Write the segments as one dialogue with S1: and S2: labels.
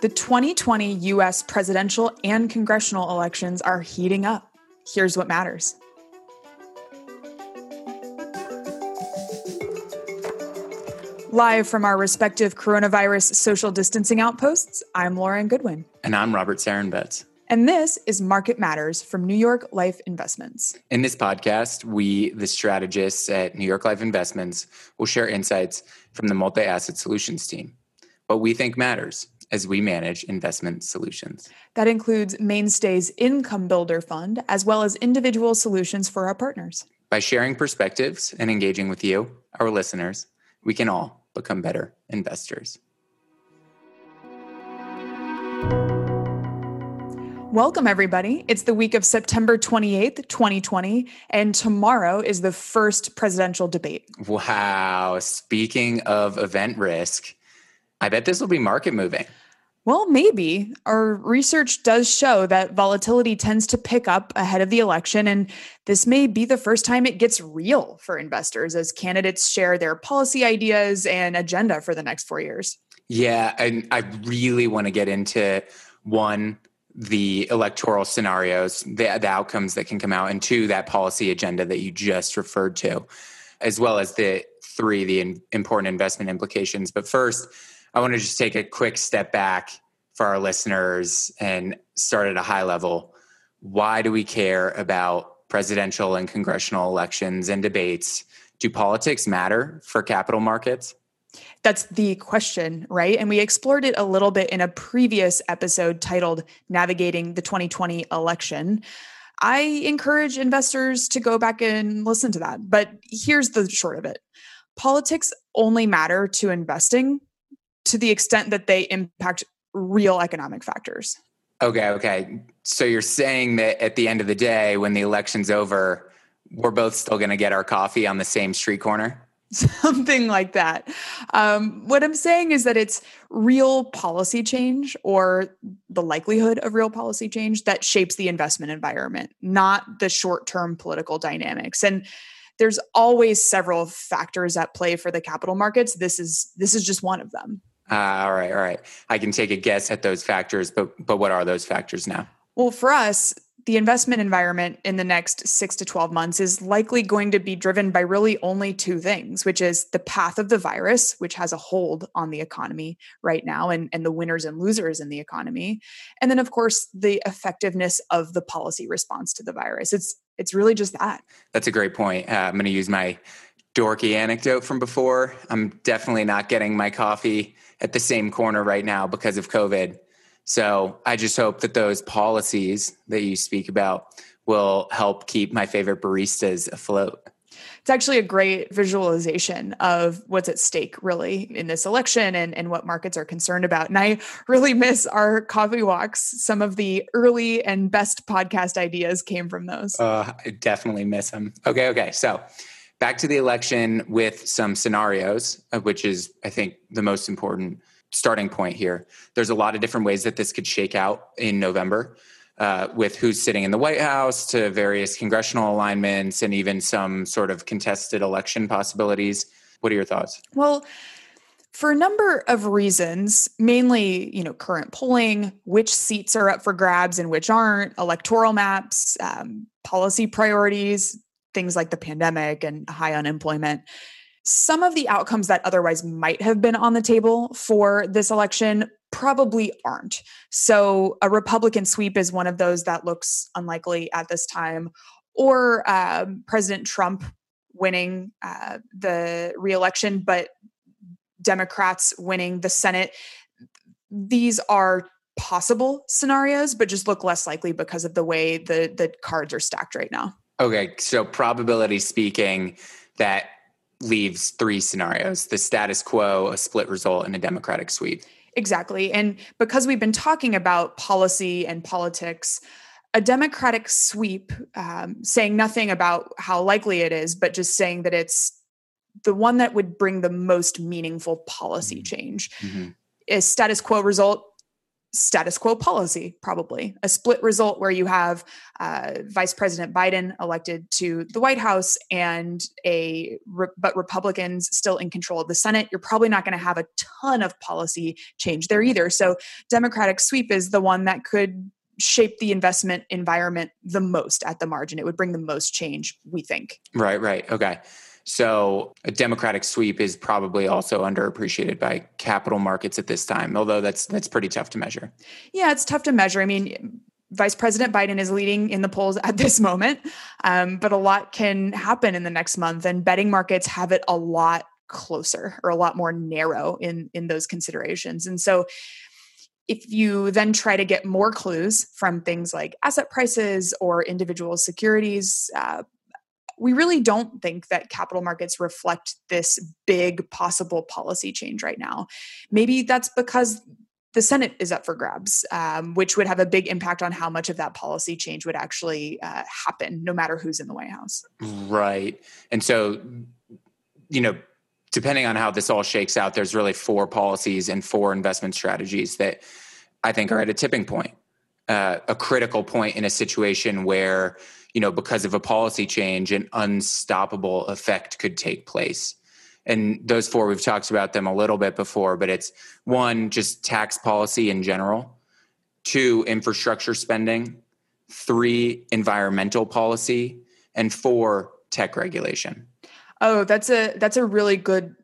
S1: The 2020 US presidential and congressional elections are heating up. Here's what matters. Live from our respective coronavirus social distancing outposts, I'm Lauren Goodwin.
S2: And I'm Robert Sarenbetz.
S1: And this is Market Matters from New York Life Investments.
S2: In this podcast, we, the strategists at New York Life Investments, will share insights from the multi asset solutions team. What we think matters as we manage investment solutions.
S1: That includes Mainstay's Income Builder Fund, as well as individual solutions for our partners.
S2: By sharing perspectives and engaging with you, our listeners, we can all become better investors.
S1: Welcome, everybody. It's the week of September 28th, 2020, and tomorrow is the first presidential debate.
S2: Wow. Speaking of event risk, I bet this will be market moving.
S1: Well, maybe. Our research does show that volatility tends to pick up ahead of the election, and this may be the first time it gets real for investors as candidates share their policy ideas and agenda for the next four years.
S2: Yeah, and I really want to get into one, the electoral scenarios, the, the outcomes that can come out, and two, that policy agenda that you just referred to, as well as the three, the in, important investment implications. But first, I want to just take a quick step back for our listeners and start at a high level. Why do we care about presidential and congressional elections and debates? Do politics matter for capital markets?
S1: That's the question, right? And we explored it a little bit in a previous episode titled Navigating the 2020 Election. I encourage investors to go back and listen to that. But here's the short of it politics only matter to investing to the extent that they impact real economic factors.
S2: Okay, okay. So you're saying that at the end of the day, when the election's over, we're both still going to get our coffee on the same street corner?
S1: Something like that. Um, what I'm saying is that it's real policy change or the likelihood of real policy change that shapes the investment environment, not the short term political dynamics. And there's always several factors at play for the capital markets. This is this is just one of them.
S2: Uh, all right, all right. I can take a guess at those factors, but but what are those factors now?
S1: Well, for us, the investment environment in the next 6 to 12 months is likely going to be driven by really only two things, which is the path of the virus, which has a hold on the economy right now and, and the winners and losers in the economy. And then of course, the effectiveness of the policy response to the virus. It's it's really just that.
S2: That's a great point. Uh, I'm going to use my dorky anecdote from before. I'm definitely not getting my coffee at the same corner right now because of COVID. So I just hope that those policies that you speak about will help keep my favorite baristas afloat.
S1: It's actually a great visualization of what's at stake, really, in this election and, and what markets are concerned about. And I really miss our coffee walks. Some of the early and best podcast ideas came from those.
S2: Uh, I definitely miss them. Okay, okay. So back to the election with some scenarios, uh, which is, I think, the most important starting point here. There's a lot of different ways that this could shake out in November. Uh, with who's sitting in the White House to various congressional alignments and even some sort of contested election possibilities. What are your thoughts?
S1: Well, for a number of reasons, mainly, you know, current polling, which seats are up for grabs and which aren't, electoral maps, um, policy priorities, things like the pandemic and high unemployment. Some of the outcomes that otherwise might have been on the table for this election probably aren't. So, a Republican sweep is one of those that looks unlikely at this time, or um, President Trump winning uh, the reelection, but Democrats winning the Senate. These are possible scenarios, but just look less likely because of the way the the cards are stacked right now.
S2: Okay, so probability speaking, that leaves three scenarios the status quo, a split result, and a Democratic sweep.
S1: Exactly. And because we've been talking about policy and politics, a Democratic sweep, um, saying nothing about how likely it is, but just saying that it's the one that would bring the most meaningful policy mm-hmm. change. Mm-hmm. A status quo result status quo policy, probably a split result where you have uh, Vice President Biden elected to the White House and a but Republicans still in control of the Senate. You're probably not going to have a ton of policy change there either. So Democratic sweep is the one that could shape the investment environment the most at the margin. It would bring the most change, we think.
S2: Right, right. Okay. So a democratic sweep is probably also underappreciated by capital markets at this time, although that's that's pretty tough to measure.
S1: Yeah, it's tough to measure. I mean, Vice President Biden is leading in the polls at this moment, um, but a lot can happen in the next month, and betting markets have it a lot closer or a lot more narrow in in those considerations. And so if you then try to get more clues from things like asset prices or individual securities, uh, we really don't think that capital markets reflect this big possible policy change right now. Maybe that's because the Senate is up for grabs, um, which would have a big impact on how much of that policy change would actually uh, happen, no matter who's in the White House.
S2: Right. And so, you know, depending on how this all shakes out, there's really four policies and four investment strategies that I think are at a tipping point, uh, a critical point in a situation where, you know, because of a policy change, an unstoppable effect could take place. And those four, we've talked about them a little bit before, but it's one, just tax policy in general, two, infrastructure spending, three, environmental policy, and four, tech regulation.
S1: Oh, that's a that's a really good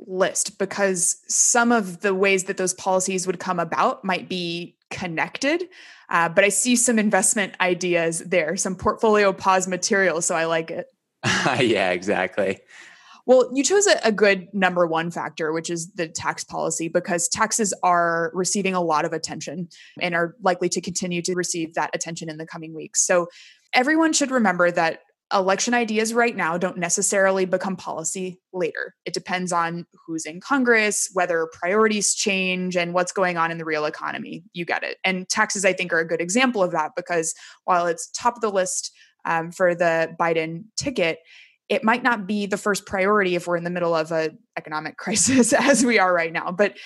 S1: list because some of the ways that those policies would come about might be connected. Uh, but I see some investment ideas there, some portfolio pause material. So I like it.
S2: yeah, exactly.
S1: Well, you chose a, a, good number one factor, which is the tax policy, because taxes are receiving a lot of attention and are likely to continue to receive that attention in the coming weeks. So everyone should remember that election ideas right now don't necessarily become policy later. It depends on who's in Congress, whether priorities change, and what's going on in the real economy. You get it. And taxes, I think, are a good example of that because while it's top of the list um, for the Biden ticket, it might not be the first priority if we're in the middle of an economic crisis as we are right now. But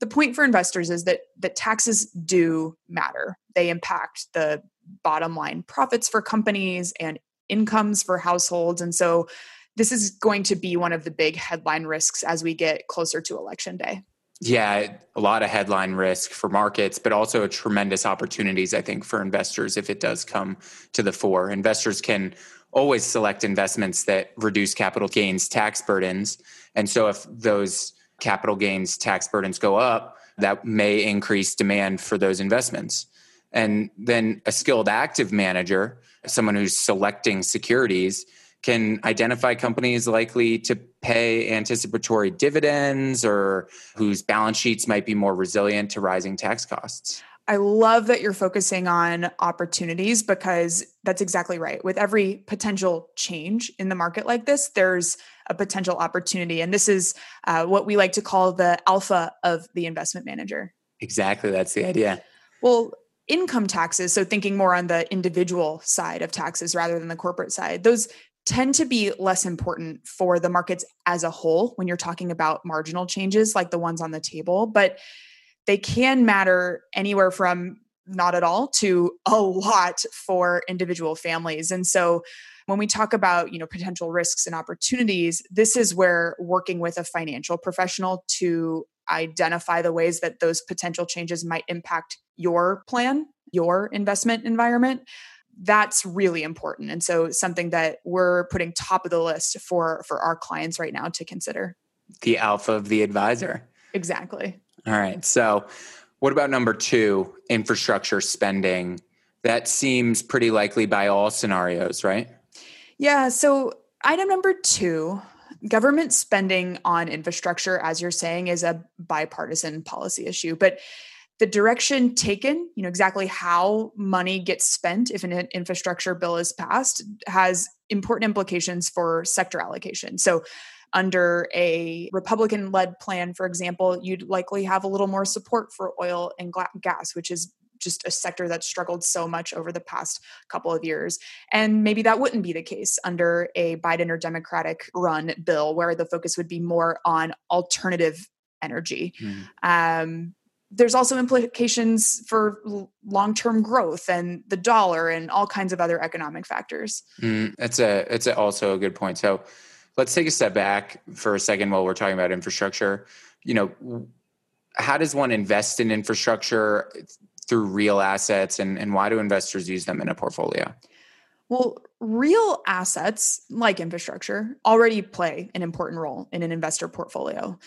S1: the point for investors is that that taxes do matter. They impact the bottom line profits for companies and incomes for households. And so this is going to be one of the big headline risks as we get closer to election day.
S2: Yeah, a lot of headline risk for markets, but also tremendous opportunities, I think, for investors if it does come to the fore. Investors can always select investments that reduce capital gains tax burdens. And so if those capital gains tax burdens go up, that may increase demand for those investments. And then a skilled active manager someone who's selecting securities can identify companies likely to pay anticipatory dividends or whose balance sheets might be more resilient to rising tax costs.
S1: I love that you're focusing on opportunities because that's exactly right. With every potential change in the market like this, there's a potential opportunity. And this is uh, what we like to call the alpha of the investment manager.
S2: Exactly. That's the idea.
S1: Well, income taxes, so thinking more on the individual side of taxes rather than the corporate side, those tend to be less important for the markets as a whole when you're talking about marginal changes like the ones on the table, but they can matter anywhere from not at all to a lot for individual families. And so when we talk about, you know, potential risks and opportunities, this is where working with a financial professional to identify the ways that those potential changes might impact your plan, your investment environment, that's really important. And so something that we're putting top of the list for for our clients right now to consider.
S2: The alpha of the advisor.
S1: Exactly.
S2: All right. So what about number 2, infrastructure spending? That seems pretty likely by all scenarios, right?
S1: Yeah, so item number 2 government spending on infrastructure, as you're saying, is a bipartisan policy issue. But the direction taken, you know, exactly how money gets spent if an infrastructure bill is passed, has important implications for sector allocation. So, under a Republican led plan, for example, you'd likely have a little more support for oil and gas, which is just a sector that's struggled so much over the past couple of years. And maybe that wouldn't be the case under a Biden or Democratic run bill, where the focus would be more on alternative energy. Mm. Um, there's also implications for long-term growth and the dollar and all kinds of other economic factors.
S2: Mm, that's a it's a also a good point. So let's take a step back for a second while we're talking about infrastructure. You know, how does one invest in infrastructure through real assets and, and why do investors use them in a portfolio?
S1: Well, real assets like infrastructure already play an important role in an investor portfolio.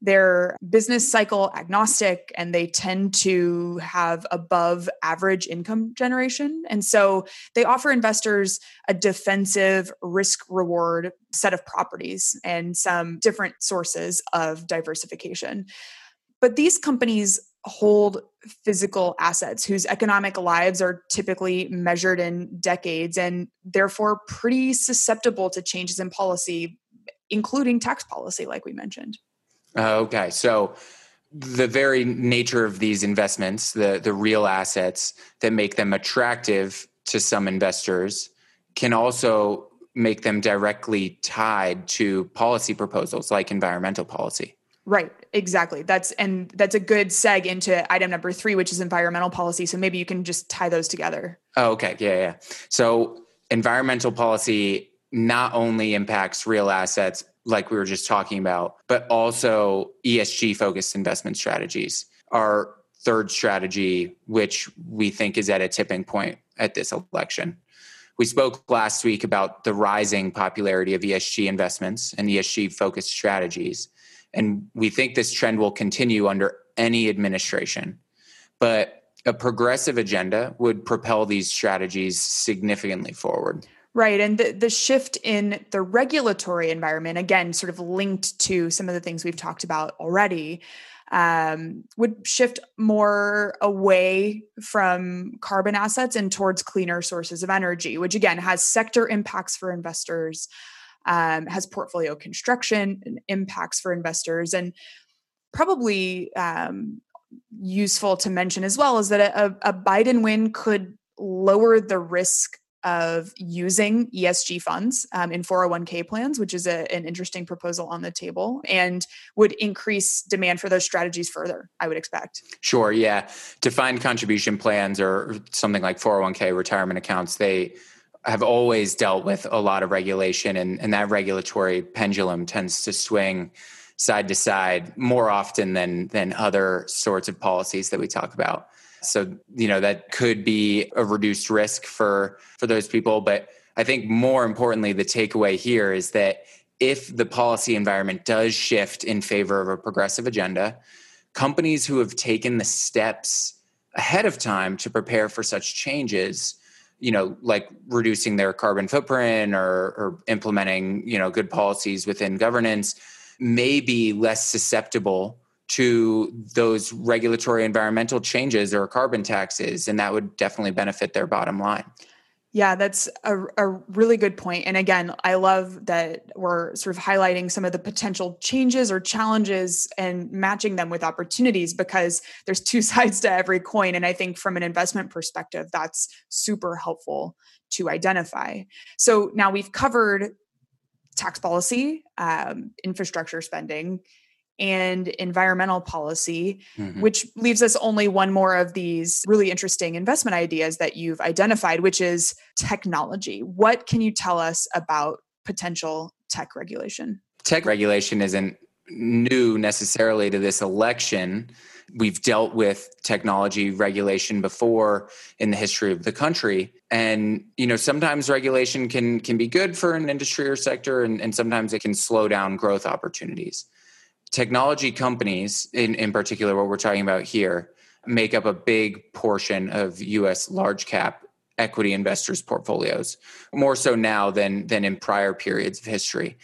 S1: They're business cycle agnostic and they tend to have above average income generation. And so they offer investors a defensive risk reward set of properties and some different sources of diversification. But these companies hold physical assets whose economic lives are typically measured in decades and therefore pretty susceptible to changes in policy, including tax policy, like we mentioned.
S2: Okay. So the very nature of these investments, the, the real assets that make them attractive to some investors, can also make them directly tied to policy proposals like environmental policy.
S1: Right, exactly. That's and that's a good seg into item number three, which is environmental policy. So maybe you can just tie those together.
S2: Oh, okay. Yeah, yeah. So environmental policy not only impacts real assets, like we were just talking about, but also ESG focused investment strategies. Our third strategy, which we think is at a tipping point at this election. We spoke last week about the rising popularity of ESG investments and ESG focused strategies. And we think this trend will continue under any administration. But a progressive agenda would propel these strategies significantly forward.
S1: Right. And the, the shift in the regulatory environment, again, sort of linked to some of the things we've talked about already, um, would shift more away from carbon assets and towards cleaner sources of energy, which again has sector impacts for investors, um, has portfolio construction and impacts for investors, and probably um, useful to mention as well is that a, a Biden win could lower the risk of using ESG funds um, in 401k plans, which is a, an interesting proposal on the table and would increase demand for those strategies further, I would expect.
S2: Sure, yeah. Defined contribution plans or something like 401k retirement accounts, they have always dealt with a lot of regulation, and, and that regulatory pendulum tends to swing side to side more often than than other sorts of policies that we talk about. So, you know, that could be a reduced risk for for those people, but I think more importantly the takeaway here is that if the policy environment does shift in favor of a progressive agenda, companies who have taken the steps ahead of time to prepare for such changes you know like reducing their carbon footprint or, or implementing you know good policies within governance may be less susceptible to those regulatory environmental changes or carbon taxes and that would definitely benefit their bottom line
S1: yeah that's a, a really good point. and again i love that we're sort of highlighting some of the potential changes or challenges and matching them with opportunities because there's two sides to every coin and i think from an investment perspective that's super helpful to identify so now we've covered tax policy um, infrastructure spending and environmental policy, mm-hmm. which leaves us only one more of these really interesting investment ideas that you've identified, which is technology. What can you tell us about potential tech regulation?
S2: Tech regulation isn't new necessarily to this election. We've dealt with technology regulation before in the history of the country. And, you know, sometimes regulation can can be good for an industry or sector and, and sometimes it can slow down growth opportunities technology companies, in, in particular, what we're talking about here, make up a big portion of US large cap equity investors' portfolios, more so now than, than in prior periods of history.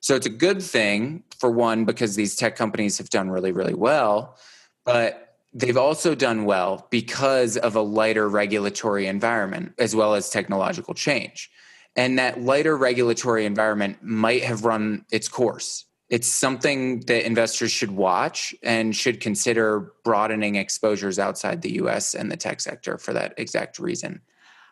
S2: So it's a good thing, for one, because these tech companies have done really, really well, but they've also done well because of a lighter regulatory environment as well as technological change. And that lighter regulatory environment might have run its course it's something that investors should watch and should consider broadening exposures outside the US and the tech sector for that exact reason.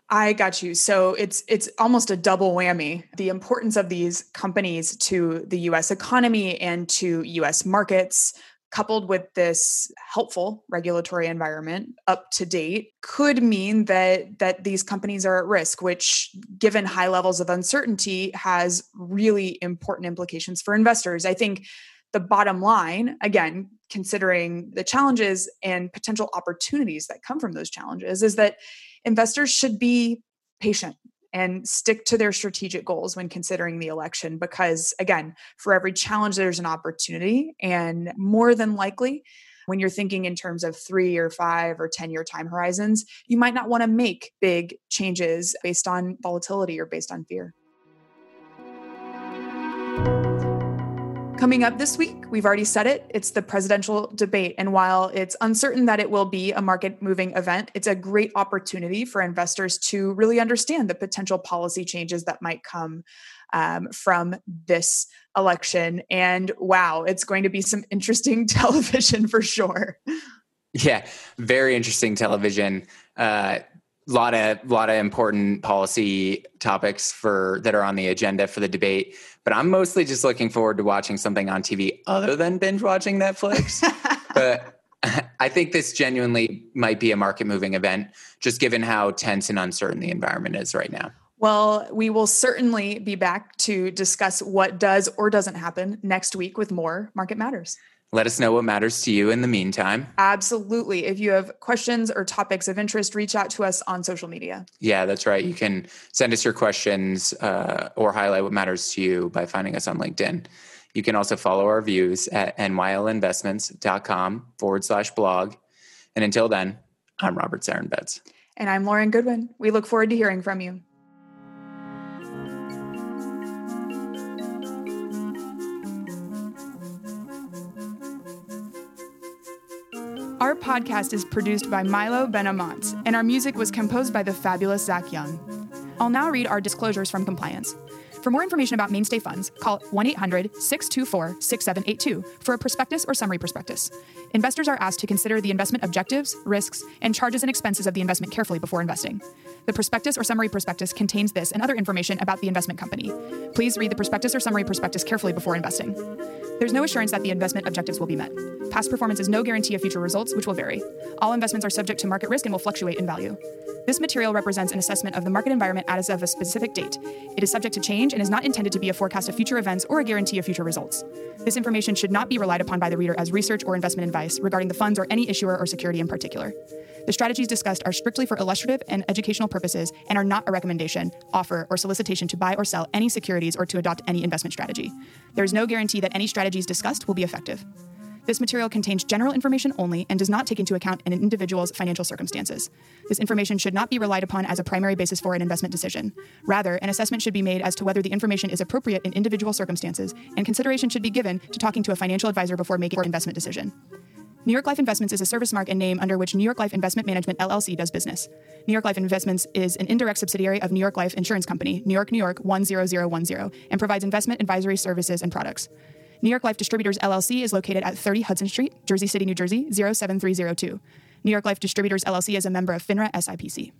S1: I got you. So it's it's almost a double whammy. The importance of these companies to the US economy and to US markets coupled with this helpful regulatory environment up to date could mean that that these companies are at risk which given high levels of uncertainty has really important implications for investors. I think the bottom line again considering the challenges and potential opportunities that come from those challenges is that investors should be patient and stick to their strategic goals when considering the election because again for every challenge there's an opportunity and more than likely when you're thinking in terms of three or five or 10 year time horizons, you might not want to make big changes based on volatility or based on fear. Coming up this week, we've already said it, it's the presidential debate. And while it's uncertain that it will be a market moving event, it's a great opportunity for investors to really understand the potential policy changes that might come um, from this election. And wow, it's going to be some interesting television for sure.
S2: Yeah, very interesting television. Uh, lot of lot of important policy topics for that are on the agenda for the debate but i'm mostly just looking forward to watching something on tv other than binge watching netflix but i think this genuinely might be a market moving event just given how tense and uncertain the environment is right now
S1: well, we will certainly be back to discuss what does or doesn't happen next week with more Market Matters.
S2: Let us know what matters to you in the meantime.
S1: Absolutely. If you have questions or topics of interest, reach out to us on social media.
S2: Yeah, that's right. You can send us your questions uh, or highlight what matters to you by finding us on LinkedIn. You can also follow our views at nylinvestments.com forward slash blog. And until then, I'm Robert Sarenbetz.
S1: And I'm Lauren Goodwin. We look forward to hearing from you. Our podcast is produced by Milo Benamont, and our music was composed by the fabulous Zach Young. I'll now read our disclosures from compliance. For more information about mainstay funds, call 1 800 624 6782 for a prospectus or summary prospectus. Investors are asked to consider the investment objectives, risks, and charges and expenses of the investment carefully before investing. The prospectus or summary prospectus contains this and other information about the investment company. Please read the prospectus or summary prospectus carefully before investing. There's no assurance that the investment objectives will be met. Past performance is no guarantee of future results, which will vary. All investments are subject to market risk and will fluctuate in value. This material represents an assessment of the market environment as of a specific date. It is subject to change and is not intended to be a forecast of future events or a guarantee of future results. This information should not be relied upon by the reader as research or investment advice regarding the funds or any issuer or security in particular. The strategies discussed are strictly for illustrative and educational purposes and are not a recommendation, offer, or solicitation to buy or sell any securities or to adopt any investment strategy. There is no guarantee that any strategies discussed will be effective. This material contains general information only and does not take into account an individual's financial circumstances. This information should not be relied upon as a primary basis for an investment decision. Rather, an assessment should be made as to whether the information is appropriate in individual circumstances, and consideration should be given to talking to a financial advisor before making an investment decision. New York Life Investments is a service mark and name under which New York Life Investment Management LLC does business. New York Life Investments is an indirect subsidiary of New York Life Insurance Company, New York, New York 10010, and provides investment advisory services and products. New York Life Distributors LLC is located at 30 Hudson Street, Jersey City, New Jersey 07302. New York Life Distributors LLC is a member of FINRA SIPC.